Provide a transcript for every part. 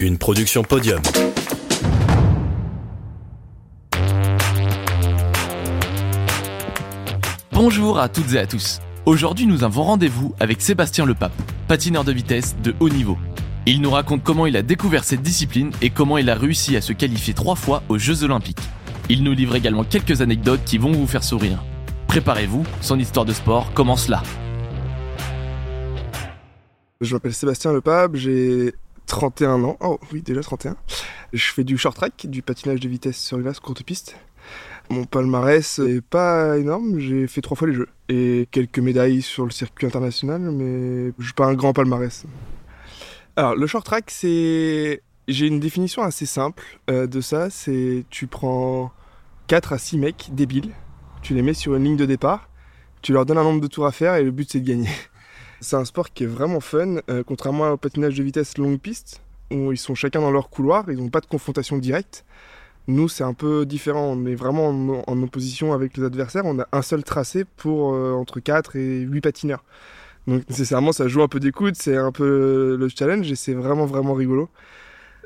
une production podium. Bonjour à toutes et à tous. Aujourd'hui, nous avons rendez-vous avec Sébastien Lepape, patineur de vitesse de haut niveau. Il nous raconte comment il a découvert cette discipline et comment il a réussi à se qualifier trois fois aux Jeux Olympiques. Il nous livre également quelques anecdotes qui vont vous faire sourire. Préparez-vous, son histoire de sport commence là. Je m'appelle Sébastien Lepape, j'ai 31 ans. Oh oui, déjà 31. Je fais du short track, du patinage de vitesse sur glace courte piste. Mon palmarès est pas énorme, j'ai fait trois fois les jeux. Et quelques médailles sur le circuit international, mais je suis pas un grand palmarès. Alors, le short track, c'est. J'ai une définition assez simple euh, de ça c'est tu prends 4 à 6 mecs débiles, tu les mets sur une ligne de départ, tu leur donnes un nombre de tours à faire et le but c'est de gagner. C'est un sport qui est vraiment fun, euh, contrairement au patinage de vitesse longue piste, où ils sont chacun dans leur couloir, ils n'ont pas de confrontation directe. Nous, c'est un peu différent, on est vraiment en, opposition avec les adversaires, on a un seul tracé pour euh, entre 4 et 8 patineurs. Donc nécessairement, ça joue un peu d'écoute, c'est un peu le challenge et c'est vraiment, vraiment rigolo.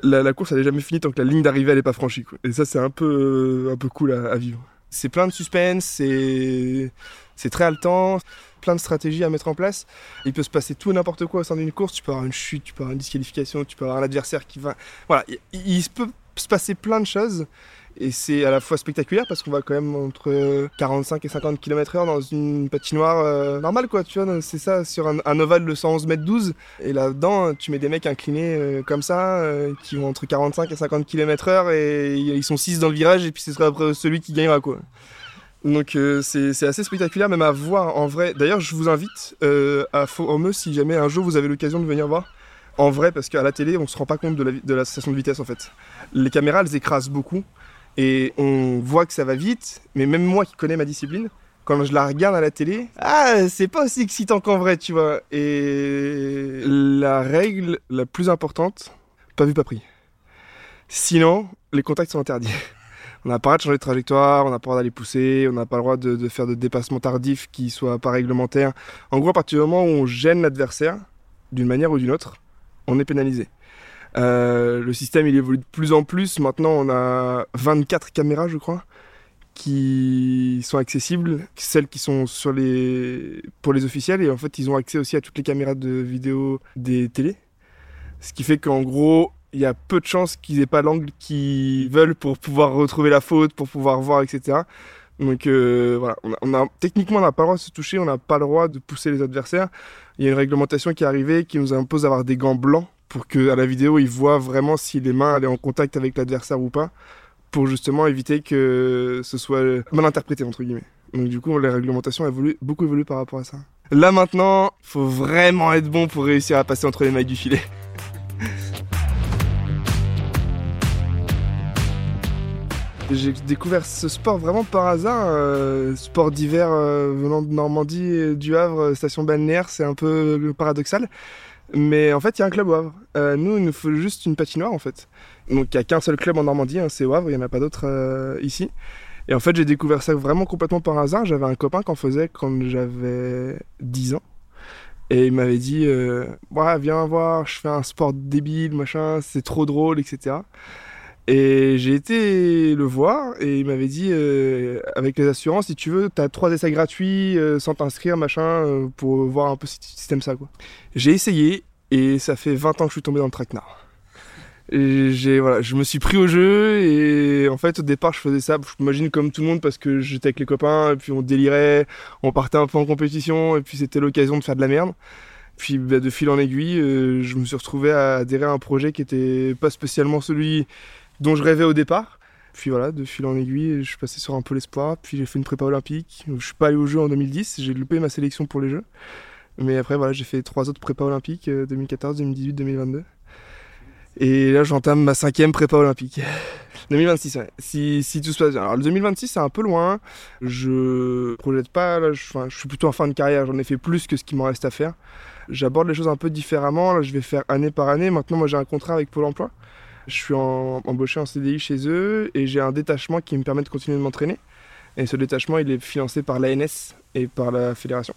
La, course, elle n'est jamais finie tant que la ligne d'arrivée, n'est pas franchie. Et ça, c'est un peu, un peu cool à, à vivre. C'est plein de suspense, c'est c'est très haletant, plein de stratégies à mettre en place. Il peut se passer tout n'importe quoi au sein d'une course. Tu peux avoir une chute, tu peux avoir une disqualification, tu peux avoir un adversaire qui va. Voilà, il, il peut se passer plein de choses. Et c'est à la fois spectaculaire parce qu'on va quand même entre 45 et 50 km/h dans une patinoire euh, normale, quoi. Tu vois, c'est ça, sur un, un, ovale de 111 mètres 12. Et là-dedans, tu mets des mecs inclinés euh, comme ça, euh, qui vont entre 45 et 50 km/h et ils sont 6 dans le virage, et puis ce sera après celui qui gagnera, quoi. Donc euh, c'est assez spectaculaire même à voir en vrai. D'ailleurs je vous invite euh, à Formeux si jamais un jour vous avez l'occasion de venir voir. En vrai parce qu'à la télé on se rend pas compte de la, de la station de vitesse en fait. Les caméras elles écrasent beaucoup et on voit que ça va vite. Mais même moi qui connais ma discipline, quand je la regarde à la télé, ah c'est pas aussi excitant qu'en vrai tu vois. Et la règle la plus importante, pas vu pas pris. Sinon les contacts sont interdits. On n'a pas le droit de changer de trajectoire, on n'a pas le droit d'aller pousser, on n'a pas le droit de, faire de dépassements tardifs qui soient pas réglementaires. En gros, à partir du moment où on gêne l'adversaire, d'une manière ou d'une autre, on est pénalisé. Euh, le système il évolue de plus en plus. Maintenant, on a 24 caméras, je crois, qui sont accessibles, celles qui sont sur les pour les officiels et en fait, ils ont accès aussi à toutes les caméras de vidéo des télés. Ce qui fait qu'en gros, il y a peu de chances qu'ils aient pas l'angle qu'ils veulent pour pouvoir retrouver la faute, pour pouvoir voir, etc. Donc euh, voilà, on a, techniquement on n'a pas le droit de se toucher, on n'a pas le droit de pousser les adversaires. Il y a une réglementation qui est arrivée qui nous impose d'avoir des gants blancs pour que à la vidéo ils voient vraiment si les mains allaient en contact avec l'adversaire ou pas, pour justement éviter que ce soit mal interprété entre guillemets. Donc du coup les réglementations évoluent beaucoup évolué par rapport à ça. Là maintenant, faut vraiment être bon pour réussir à passer entre les mailles du filet. J'ai découvert ce sport vraiment par hasard. Euh, sport d'hiver euh, venant de Normandie, du Havre, station balnéaire, c'est un peu paradoxal. Mais en fait, il y a un club au Havre. Euh, nous, il nous faut juste une patinoire en fait. Donc il n'y a qu'un seul club en Normandie, hein, c'est au Havre, il n'y en a pas d'autres euh, ici. Et en fait, j'ai découvert ça vraiment complètement par hasard. J'avais un copain qui en faisait quand j'avais 10 ans. Et il m'avait dit ouais, Viens voir, je fais un sport débile, machin, c'est trop drôle, etc. Et j'ai été le voir et il m'avait dit euh, avec les assurances, si tu veux, tu as trois essais gratuits euh, sans t'inscrire, machin, euh, pour voir un peu si tu t'aimes ça. quoi. J'ai essayé et ça fait 20 ans que je suis tombé dans le traquenard. J'ai voilà, je me suis pris au jeu et en fait au départ je faisais ça, je m'imagine comme tout le monde parce que j'étais avec les copains et puis on délirait, on partait un peu en compétition et puis c'était l'occasion de faire de la merde. Puis bah, de fil en aiguille, euh, je me suis retrouvé à adhérer à un projet qui était pas spécialement celui dont je rêvais au départ. Puis voilà, de fil en aiguille, je suis passé sur un peu l'espoir. Puis j'ai fait une prépa olympique. Je suis pas allé aux Jeux en 2010, j'ai loupé ma sélection pour les Jeux. Mais après, voilà, j'ai fait trois autres prépas olympiques, 2014, 2018, 2022. Et là, j'entame ma cinquième prépa olympique. 2026, ouais. Si, tout se passe bien. Alors, le 2026, c'est un peu loin. Je projette pas, je, enfin, je suis plutôt en fin de carrière. J'en ai fait plus que ce qui m'en reste à faire. J'aborde les choses un peu différemment. Là, je vais faire année par année. Maintenant, moi, j'ai un contrat avec Pôle emploi. Je suis embauché en CDI chez eux et j'ai un détachement qui me permet de continuer de m'entraîner. Et ce détachement, il est financé par l'ANS et par la fédération.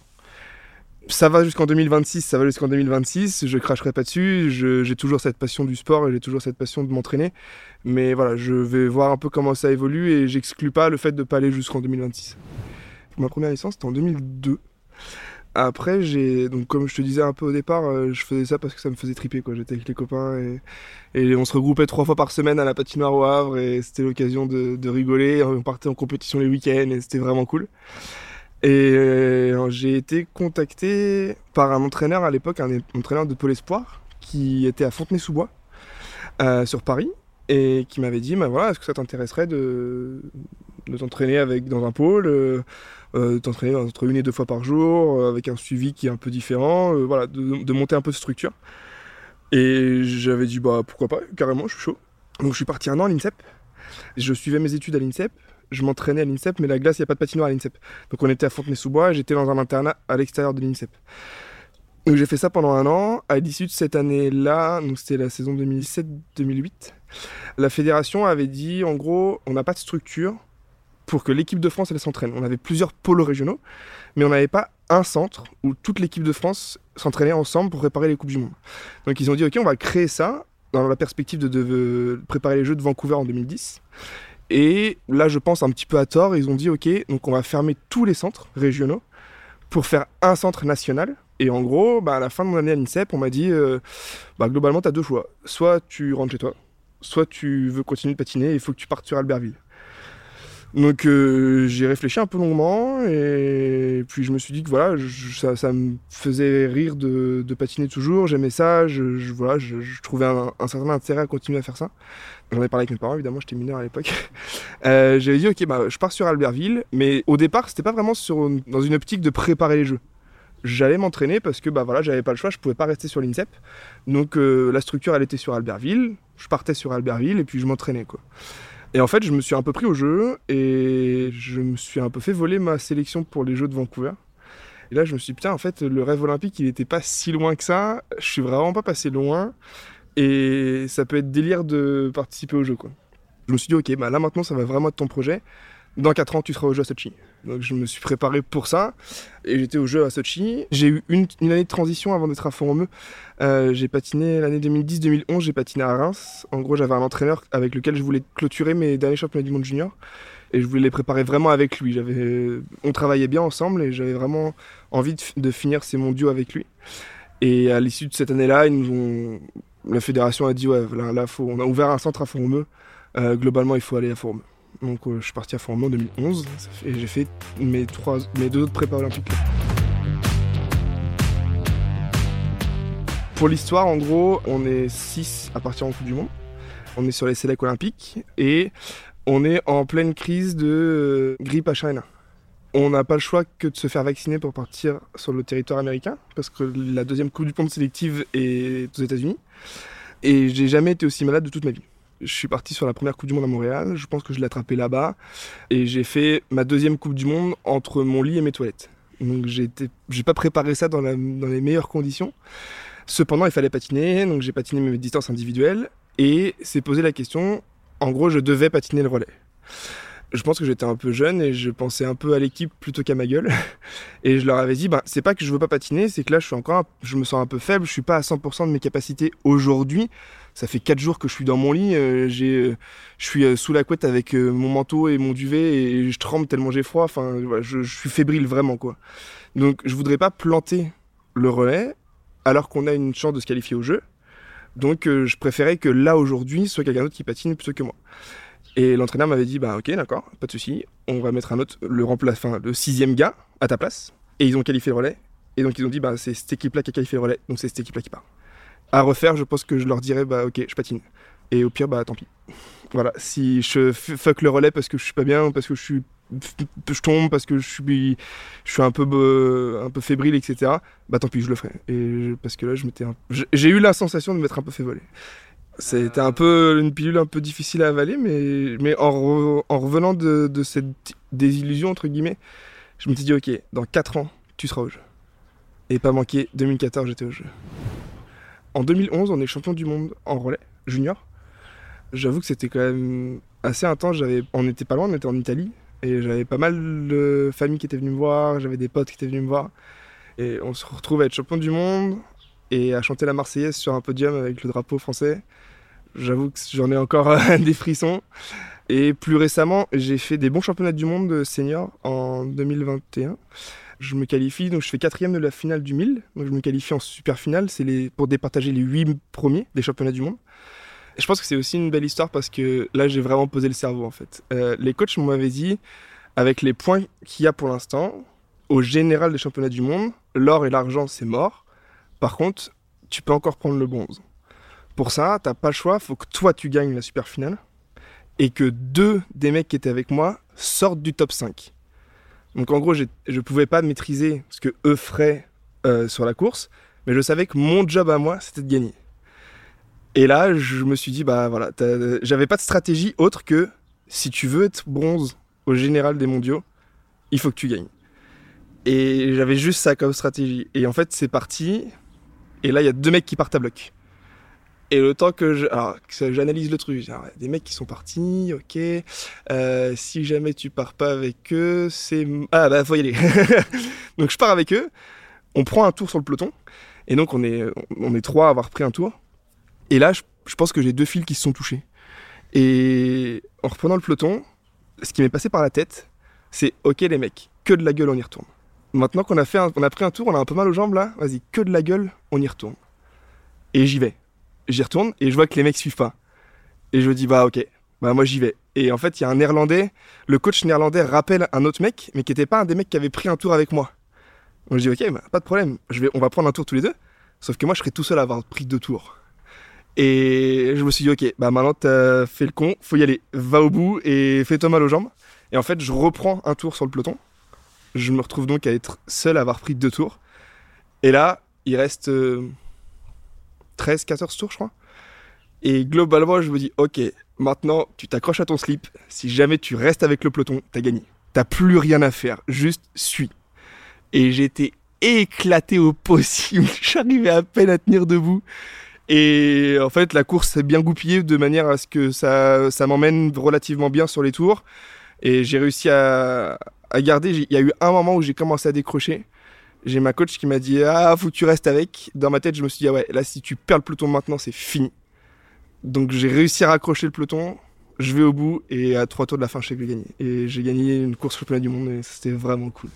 ça va jusqu'en 2026, ça va jusqu'en 2026, je cracherai pas dessus, j'ai toujours cette passion du sport et j'ai toujours cette passion de m'entraîner. Mais voilà, je vais voir un peu comment ça évolue et j'exclus pas le fait de pas aller jusqu'en 2026. Ma première licence, c'était en 2002. Après, donc comme je te disais un peu au départ, euh, je faisais ça parce que ça me faisait triper quoi. J'étais avec les copains et, on se regroupait trois fois par semaine à la patinoire au Havre et c'était l'occasion de, rigoler. On partait en compétition les week-ends et c'était vraiment cool. Et euh, j'ai été contacté par un entraîneur à l'époque, un entraîneur de Pôle Espoir qui était à Fontenay-sous-Bois euh, sur Paris et qui m'avait dit bah voilà, est-ce que ça t'intéresserait de, t'entraîner avec dans un pôle euh, t'entraîner entre une et deux fois par jour, euh, avec un suivi qui est un peu différent, euh, voilà, de, monter un peu de structure. Et j'avais dit, bah pourquoi pas, carrément, je suis chaud. Donc je suis parti un an à l'INSEP. Je suivais mes études à l'INSEP. Je m'entraînais à l'INSEP, mais la glace, il n'y a pas de patinoire à l'INSEP. Donc on était à Fontenay-sous-Bois, j'étais dans un internat à l'extérieur de l'INSEP. Donc j'ai fait ça pendant un an. À l'issue de cette année-là, donc c'était la saison 2007-2008, la fédération avait dit en gros, on n'a pas de structure, pour que l'équipe de France elle s'entraîne. On avait plusieurs pôles régionaux, mais on n'avait pas un centre où toute l'équipe de France s'entraînait ensemble pour préparer les Coupes du Monde. Donc ils ont dit ok, on va créer ça dans la perspective de, préparer les Jeux de Vancouver en 2010. Et là, je pense un petit peu à tort, ils ont dit ok, donc on va fermer tous les centres régionaux pour faire un centre national. Et en gros, bah, à la fin de mon année à l'INSEP, on m'a dit euh, bah, globalement, tu as deux choix. Soit tu rentres chez toi, soit tu veux continuer de patiner, il faut que tu partes sur Albertville. Donc euh, j'ai réfléchi un peu longuement et puis je me suis dit que voilà, ça, me faisait rire de, patiner toujours, j'aimais ça, je, voilà, je, trouvais un, certain intérêt à continuer à faire ça. J'en ai parlé avec mes parents, évidemment, j'étais mineur à l'époque. Euh, j'avais dit, ok, bah, je pars sur Albertville, mais au départ, c'était pas vraiment dans une optique de préparer les jeux. J'allais m'entraîner parce que bah voilà, j'avais pas le choix, je pouvais pas rester sur l'INSEP. Donc euh, la structure, elle était sur Albertville, je partais sur Albertville et puis je m'entraînais quoi. Et en fait, je me suis un peu pris au jeu et je me suis un peu fait voler ma sélection pour les Jeux de Vancouver. Et là, je me suis dit, putain, en fait, le rêve olympique, il n'était pas si loin que ça. Je suis vraiment pas passé loin. Et ça peut être délire de participer au jeu, quoi. Je me suis dit, ok, bah là maintenant, ça va vraiment être ton projet dans 4 ans, tu seras au jeu à Sochi. Donc je me suis préparé pour ça et j'étais au jeu à Sochi. J'ai eu une, année de transition avant d'être à Font-Romeu. Euh, j'ai patiné l'année 2010-2011, j'ai patiné à Reims. En gros, j'avais un entraîneur avec lequel je voulais clôturer mes derniers championnats du monde junior et je voulais les préparer vraiment avec lui. On travaillait bien ensemble et j'avais vraiment envie de, finir ces mondiaux avec lui. Et à l'issue de cette année-là, la fédération a dit ouais, là, faut, on a ouvert un centre à Font-Romeu. Euh, globalement, il faut aller à Font-Romeu. Donc euh, je suis parti à en 2011 et j'ai fait mes deux autres prépas olympiques. Pour l'histoire, en gros, on est 6 à partir en Coupe du Monde. On est sur les sélects olympiques et on est en pleine crise de euh, grippe H1N1. On n'a pas le choix que de se faire vacciner pour partir sur le territoire américain parce que la deuxième Coupe du Monde sélective est aux États-Unis. Et j'ai jamais été aussi malade de toute ma vie. Je suis parti sur la première Coupe du Monde à Montréal. Je pense que je l'ai attrapé là-bas. Et j'ai fait ma deuxième Coupe du Monde entre mon lit et mes toilettes. Donc j'ai pas préparé ça dans, les meilleures conditions. Cependant, il fallait patiner. Donc j'ai patiné mes distances individuelles. Et c'est posé la question. En gros, je devais patiner le relais je pense que j'étais un peu jeune et je pensais un peu à l'équipe plutôt qu'à ma gueule. Et je leur avais dit, bah, c'est pas que je veux pas patiner, c'est que là, je suis encore, je me sens un peu faible, je suis pas à 100% de mes capacités aujourd'hui. Ça fait 4 jours que je suis dans mon lit, euh, j'ai, euh, je suis euh, sous la couette avec mon manteau et mon duvet et je tremble tellement j'ai froid. Enfin, je, suis fébrile vraiment, quoi. Donc, je voudrais pas planter le relais alors qu'on a une chance de se qualifier au jeu. Donc, je préférais que là, aujourd'hui, soit quelqu'un d'autre qui patine plutôt que moi. Et l'entraîneur m'avait dit, bah ok, d'accord, pas de souci, on va mettre un autre, le remplace, enfin, le sixième gars à ta place. Et ils ont qualifié le relais. Et donc ils ont dit, bah c'est cette équipe-là qui a qualifié le relais, donc c'est cette équipe-là qui part. À refaire, je pense que je leur dirais, bah ok, je patine. Et au pire, bah tant pis. Voilà, si je fuck le relais parce que je suis pas bien, parce que je suis je tombe parce que je suis je suis un peu un peu fébrile etc bah tant pis je le ferai et parce que là je m'étais j'ai eu la sensation de m'être un peu fait voler c'était un peu une pilule un peu difficile à avaler, mais, mais en, en revenant de, cette désillusion, entre guillemets, je me suis dit, ok, dans 4 ans, tu seras au jeu. Et pas manqué, 2014, j'étais au jeu. En 2011, on est champion du monde en relais, junior. J'avoue que c'était quand même assez intense. On n'était pas loin, on était en Italie. Et j'avais pas mal de familles qui étaient venues me voir, j'avais des potes qui étaient venus me voir. Et on se retrouve à être champion du monde et à chanter la Marseillaise sur un podium avec le drapeau français. J'avoue que j'en ai encore des frissons. Et plus récemment, j'ai fait des bons championnats du monde senior en 2021. Je me qualifie, donc je fais quatrième de la finale du 1000. Donc je me qualifie en super finale, c'est les, pour départager les huit premiers des championnats du monde. je pense que c'est aussi une belle histoire parce que là, j'ai vraiment posé le cerveau en fait. Euh, les coachs m'avaient dit, avec les points qu'il y a pour l'instant, au général des championnats du monde, l'or et l'argent, c'est mort. Par contre, tu peux encore prendre le bronze. Pour ça, t'as pas le choix, faut que toi tu gagnes la super finale et que deux des mecs qui étaient avec moi sortent du top 5. Donc en gros, je ne pouvais pas maîtriser ce que eux feraient euh, sur la course, mais je savais que mon job à moi, c'était de gagner. Et là, je me suis dit, bah voilà, j'avais pas de stratégie autre que si tu veux être bronze au général des mondiaux, il faut que tu gagnes. Et j'avais juste ça comme stratégie. Et en fait, c'est parti. Et là, il y a deux mecs qui partent à bloc. Et le temps que j'analyse le truc, des mecs qui sont partis, ok. Euh, si jamais tu pars pas avec eux, c'est ah bah faut y aller. donc je pars avec eux. On prend un tour sur le peloton. Et donc on est on est trois à avoir pris un tour. Et là, je, pense que j'ai deux fils qui se sont touchés. Et en reprenant le peloton, ce qui m'est passé par la tête, c'est ok les mecs, que de la gueule, on y retourne. Maintenant qu'on a fait, a pris un tour, on a un peu mal aux jambes là. Vas-y, que de la gueule, on y retourne. Et j'y vais j'y retourne et je vois que les mecs suivent pas. Et je dis bah ok, bah moi j'y vais. Et en fait, il y a un néerlandais, le coach néerlandais rappelle un autre mec, mais qui n'était pas un des mecs qui avait pris un tour avec moi. Donc je dis ok, bah, pas de problème, on va prendre un tour tous les deux. Sauf que moi je serais tout seul à avoir pris deux tours. Et je me suis dit ok, bah maintenant t'as fait le con, faut y aller, va au bout et fais-toi mal aux jambes. Et en fait, je reprends un tour sur le peloton. Je me retrouve donc à être seul à avoir pris deux tours. Et là, il reste. Euh, 13, 14 tours, je crois. Et globalement, je me dis, ok, maintenant, tu t'accroches à ton slip. Si jamais tu restes avec le peloton, t'as gagné. T'as plus rien à faire. Juste suis. Et j'étais éclaté au possible. J'arrivais à peine à tenir debout. Et en fait, la course s'est bien goupillée de manière à ce que ça, ça m'emmène relativement bien sur les tours. Et j'ai réussi à, à garder. Il y a eu un moment où j'ai commencé à décrocher j'ai ma coach qui m'a dit Ah, faut que tu restes avec. Dans ma tête, je me suis dit Ah ouais, là, si tu perds le peloton maintenant, c'est fini. Donc j'ai réussi à raccrocher le peloton. Je vais au bout et à trois tours de la fin, je sais que j'ai gagné. Et j'ai gagné une course championnat du monde et c'était vraiment cool.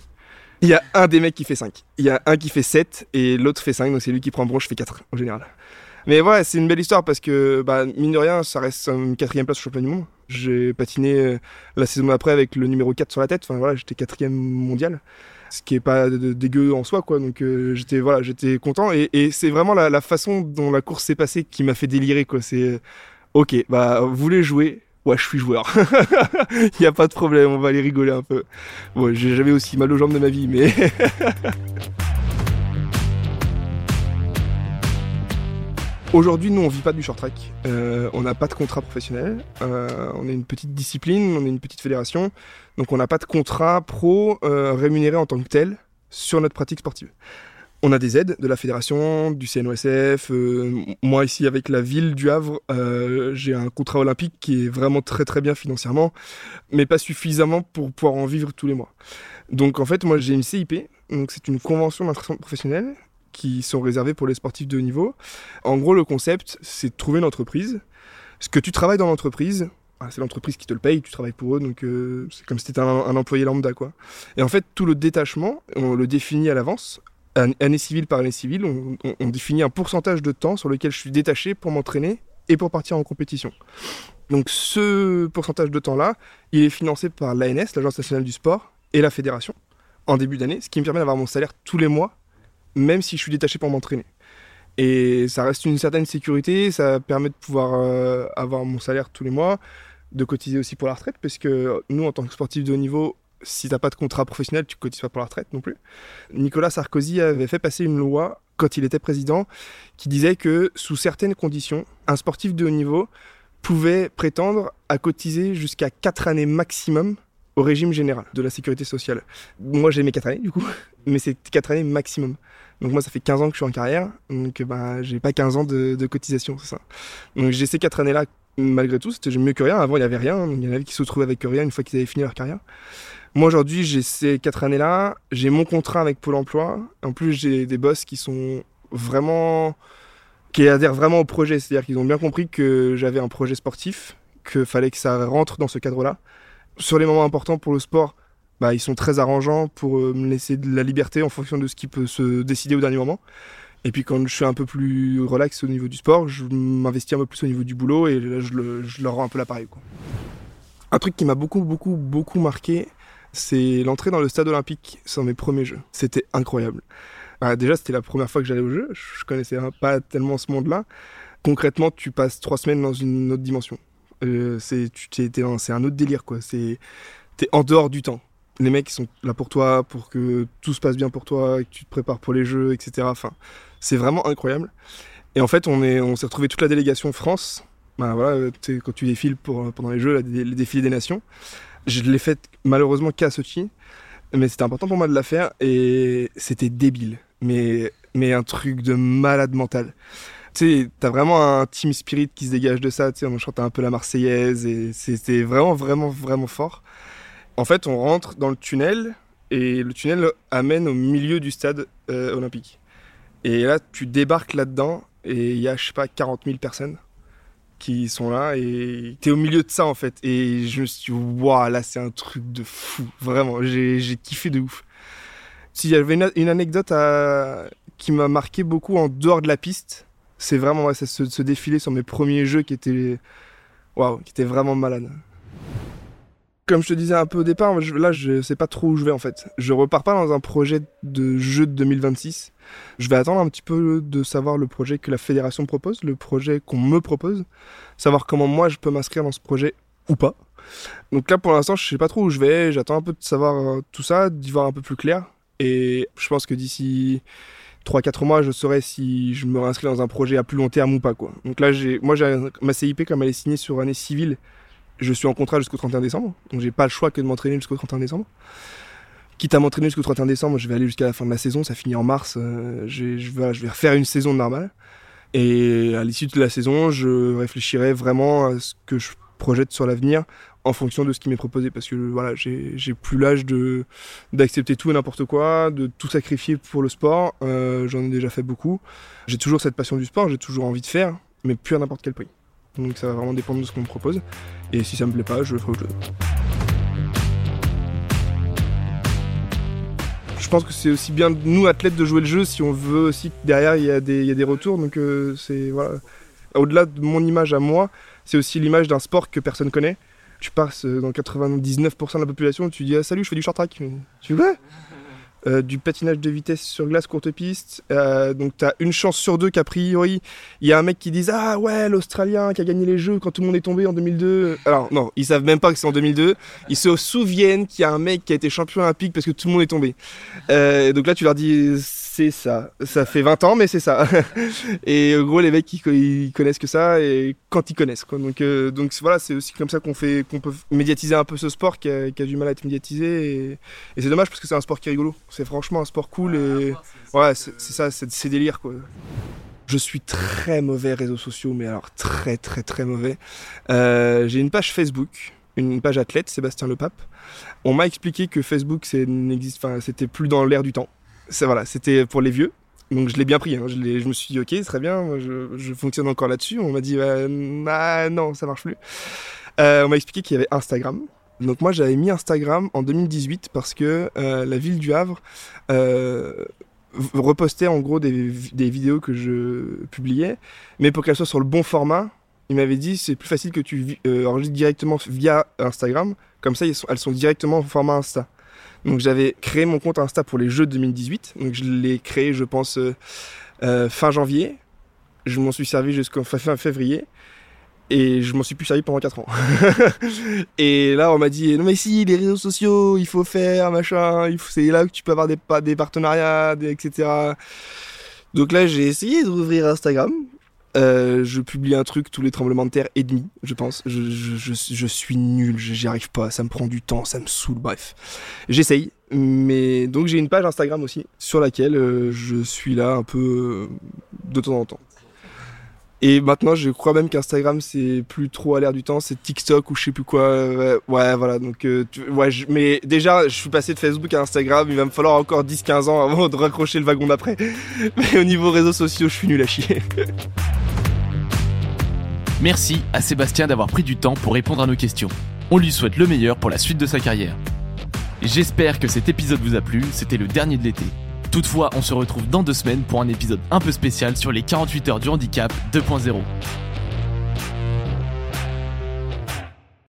Il y a un des mecs qui fait 5. Il y a un qui fait 7 et l'autre fait 5. Donc c'est lui qui prend bronze, je fais 4 en général. Mais ouais, c'est une belle histoire parce que, bah, mine de rien, ça reste une quatrième place au championnat du monde. J'ai patiné euh, la saison d'après avec le numéro 4 sur la tête. Enfin voilà, j'étais quatrième mondial ce qui est pas dégueu en soi quoi. Donc euh, j'étais j'étais content. Et, c'est vraiment la, façon dont la course s'est passée qui m'a fait délirer quoi. C'est ok bah vous voulez jouer? Ouais je suis joueur. Il y a pas de problème on va aller rigoler un peu. J'ai jamais aussi mal aux jambes de ma vie mais Aujourd'hui, nous, on vit pas du short track. Euh, on n'a pas de contrat professionnel. Euh, on est une petite discipline, on est une petite fédération. Donc, on n'a pas de contrat pro euh, rémunéré en tant que tel sur notre pratique sportive. On a des aides de la fédération, du CNOSF. moi, ici, avec la ville du Havre, j'ai un contrat olympique qui est vraiment très très bien financièrement, mais pas suffisamment pour pouvoir en vivre tous les mois. Donc, en fait, moi, j'ai une CIP. Donc, c'est une convention d'insertion professionnelle qui sont réservés pour les sportifs de haut niveau. En gros, le concept, c'est de trouver une entreprise. Ce que tu travailles dans l'entreprise, ah, c'est l'entreprise qui te le paye, tu travailles pour eux, donc euh, c'est comme si tu étais un, employé lambda. Quoi. Et en fait, tout le détachement, on le définit à l'avance. Année civile par année civile, on, on, définit un pourcentage de temps sur lequel je suis détaché pour m'entraîner et pour partir en compétition. Donc ce pourcentage de temps-là, il est financé par l'ANS, l'Agence nationale du sport, et la fédération, en début d'année, ce qui me permet d'avoir mon salaire tous les mois même si je suis détaché pour m'entraîner. Et ça reste une certaine sécurité, ça permet de pouvoir euh, avoir mon salaire tous les mois, de cotiser aussi pour la retraite, parce que nous, en tant que sportifs de haut niveau, si t'as pas de contrat professionnel, tu cotises pas pour la retraite non plus. Nicolas Sarkozy avait fait passer une loi quand il était président qui disait que sous certaines conditions, un sportif de haut niveau pouvait prétendre à cotiser jusqu'à 4 années maximum au régime général de la sécurité sociale. Moi j'ai mes 4 années du coup, mais c'est 4 années maximum. Donc moi, ça fait 15 ans que je suis en carrière, donc bah, j'ai pas 15 ans de, cotisation, c'est ça. Donc j'ai ces 4 années-là malgré tout, c'était mieux que rien. Avant, il n'y avait rien. Il y en avait qui se retrouvaient avec rien une fois qu'ils avaient fini leur carrière. Moi, aujourd'hui, j'ai ces quatre années-là. J'ai mon contrat avec Pôle emploi. En plus, j'ai des boss qui sont vraiment. qui adhèrent vraiment au projet. C'est-à-dire qu'ils ont bien compris que j'avais un projet sportif, qu'il fallait que ça rentre dans ce cadre-là. Sur les moments importants pour le sport, bah, ils sont très arrangeants pour euh, me laisser de la liberté en fonction de ce qui peut se décider au dernier moment. Et puis quand je suis un peu plus relax au niveau du sport, je m'investis un peu plus au niveau du boulot et là, je, le, leur rends un peu l'appareil. Un truc qui m'a beaucoup, beaucoup, beaucoup marqué, c'est l'entrée dans le stade olympique sur mes premiers jeux. C'était incroyable. Bah, déjà, c'était la première fois que j'allais au jeu. Je connaissais pas tellement ce monde-là. Concrètement, tu passes trois semaines dans une autre dimension. Euh, c'est un autre délire, quoi. T'es en dehors du temps. Les mecs sont là pour toi, pour que tout se passe bien pour toi, que tu te prépares pour les jeux, etc. C'est vraiment incroyable. Et en fait, on est, on s'est retrouvé toute la délégation France. Bah, voilà, quand tu défiles pour, pendant les jeux, les défilés des nations. Je l'ai fait malheureusement qu'à Sochi, mais c'était important pour moi de la faire et c'était débile. Mais, mais un truc de malade mental. Tu sais, t'as vraiment un team spirit qui se dégage de ça. On chante un peu la Marseillaise et c'était vraiment, vraiment, vraiment fort. En fait, on rentre dans le tunnel et le tunnel amène au milieu du stade euh, olympique. Et là, tu débarques là-dedans et il y a, je sais pas, 40 000 personnes qui sont là et t'es au milieu de ça en fait. Et je me suis dit, waouh, là c'est un truc de fou, vraiment, j'ai kiffé de ouf. S'il y avait une, anecdote qui m'a marqué beaucoup en dehors de la piste, c'est vraiment ce, ce, défilé sur mes premiers jeux qui était, waouh, qui était vraiment malade. Comme je te disais un peu au départ, là je sais pas trop où je vais en fait. Je repars pas dans un projet de jeu de 2026. Je vais attendre un petit peu de savoir le projet que la fédération propose, le projet qu'on me propose, savoir comment moi je peux m'inscrire dans ce projet ou pas. Donc là pour l'instant je sais pas trop où je vais, j'attends un peu de savoir euh, tout ça, d'y voir un peu plus clair. Et je pense que d'ici 3-4 mois, je saurai si je me réinscris dans un projet à plus long terme ou pas. Quoi. Donc là, moi, ma CIP, comme elle est signée sur année civile, je suis en contrat jusqu'au 31 décembre, donc j'ai pas le choix que de m'entraîner jusqu'au 31 décembre. Quitte à m'entraîner jusqu'au 31 décembre, je vais aller jusqu'à la fin de la saison, ça finit en mars, euh, je, vais, je vais refaire une saison normale. Et à l'issue de la saison, je réfléchirai vraiment à ce que je projette sur l'avenir en fonction de ce qui m'est proposé parce que voilà j'ai plus l'âge de d'accepter tout et n'importe quoi de tout sacrifier pour le sport euh, j'en ai déjà fait beaucoup j'ai toujours cette passion du sport j'ai toujours envie de faire mais plus à n'importe quel prix donc ça va vraiment dépendre de ce qu'on me propose. Et si ça me plaît pas, je le ferai autre chose. Je pense que c'est aussi bien nous athlètes de jouer le jeu si on veut aussi que derrière il y a des, il retours. Donc euh, c'est. Au-delà de mon image à moi, c'est aussi l'image d'un sport que personne connaît. Tu passes dans 99% de la population, tu dis ah, salut, je fais du short track. Tu veux euh, du patinage de vitesse sur glace courte piste. Euh, donc tu as une chance sur deux qu'a priori, il y a un mec qui dit Ah ouais, l'Australien qui a gagné les Jeux quand tout le monde est tombé en 2002. Alors non, ils savent même pas que c'est en 2002. Ils se souviennent qu'il y a un mec qui a été champion olympique parce que tout le monde est tombé. Euh, donc là tu leur dis c'est ça. Ça fait 20 ans, mais c'est ça. et en gros, les mecs, ils, connaissent que ça, et quand ils connaissent. Quoi. Donc, euh, donc voilà, c'est aussi comme ça qu'on fait, qu'on peut médiatiser un peu ce sport qui a, du mal à être médiatisé. Et, c'est dommage parce que c'est un sport qui est rigolo. C'est franchement un sport cool. et ouais, c'est ça, c'est délire. Quoi. Je suis très mauvais réseaux sociaux, mais alors très très très mauvais. Euh, j'ai une page Facebook, une page athlète, Sébastien Le Pape. On m'a expliqué que Facebook, c'était plus dans l'air du temps voilà, c'était pour les vieux. Donc je l'ai bien pris. Hein. Je, me suis dit, ok, très bien, je, fonctionne encore là-dessus. On m'a dit, bah, non, ça marche plus. Euh, on m'a expliqué qu'il y avait Instagram. Donc moi j'avais mis Instagram en 2018 parce que euh, la ville du Havre euh, repostait en gros des, vidéos que je publiais, mais pour qu'elles soient sur le bon format, il m'avait dit c'est plus facile que tu enregistres directement via Instagram, comme ça elles sont, elles sont directement au format Insta. Donc j'avais créé mon compte Insta pour les Jeux de 2018. Donc je l'ai créé, je pense, euh, euh, fin janvier. Je m'en suis servi jusqu'en fin février. Et je m'en suis plus servi pendant 4 ans. et là, on m'a dit, non mais si, les réseaux sociaux, il faut faire, machin, c'est là que tu peux avoir des, des partenariats, etc. Donc là, j'ai essayé d'ouvrir Instagram. Euh, je publie un truc tous les tremblements de terre et demi, je pense. Je, suis nul, j'y arrive pas, ça me prend du temps, ça me saoule, bref. J'essaye, mais donc j'ai une page Instagram aussi sur laquelle euh, je suis là un peu euh, de temps en temps. Et maintenant, je crois même qu'Instagram, c'est plus trop à l'air du temps, c'est TikTok ou je sais plus quoi. Ouais, voilà. Donc, tu- ouais, mais déjà, je suis passé de Facebook à Instagram. Il va me falloir encore 10-15 ans avant de raccrocher le wagon d'après. Mais au niveau réseaux sociaux, je suis nul à chier. Merci à Sébastien d'avoir pris du temps pour répondre à nos questions. On lui souhaite le meilleur pour la suite de sa carrière. J'espère que cet épisode vous a plu, c'était le dernier de l'été. Toutefois, on se retrouve dans deux semaines pour un épisode un peu spécial sur les 48 heures du handicap 2.0.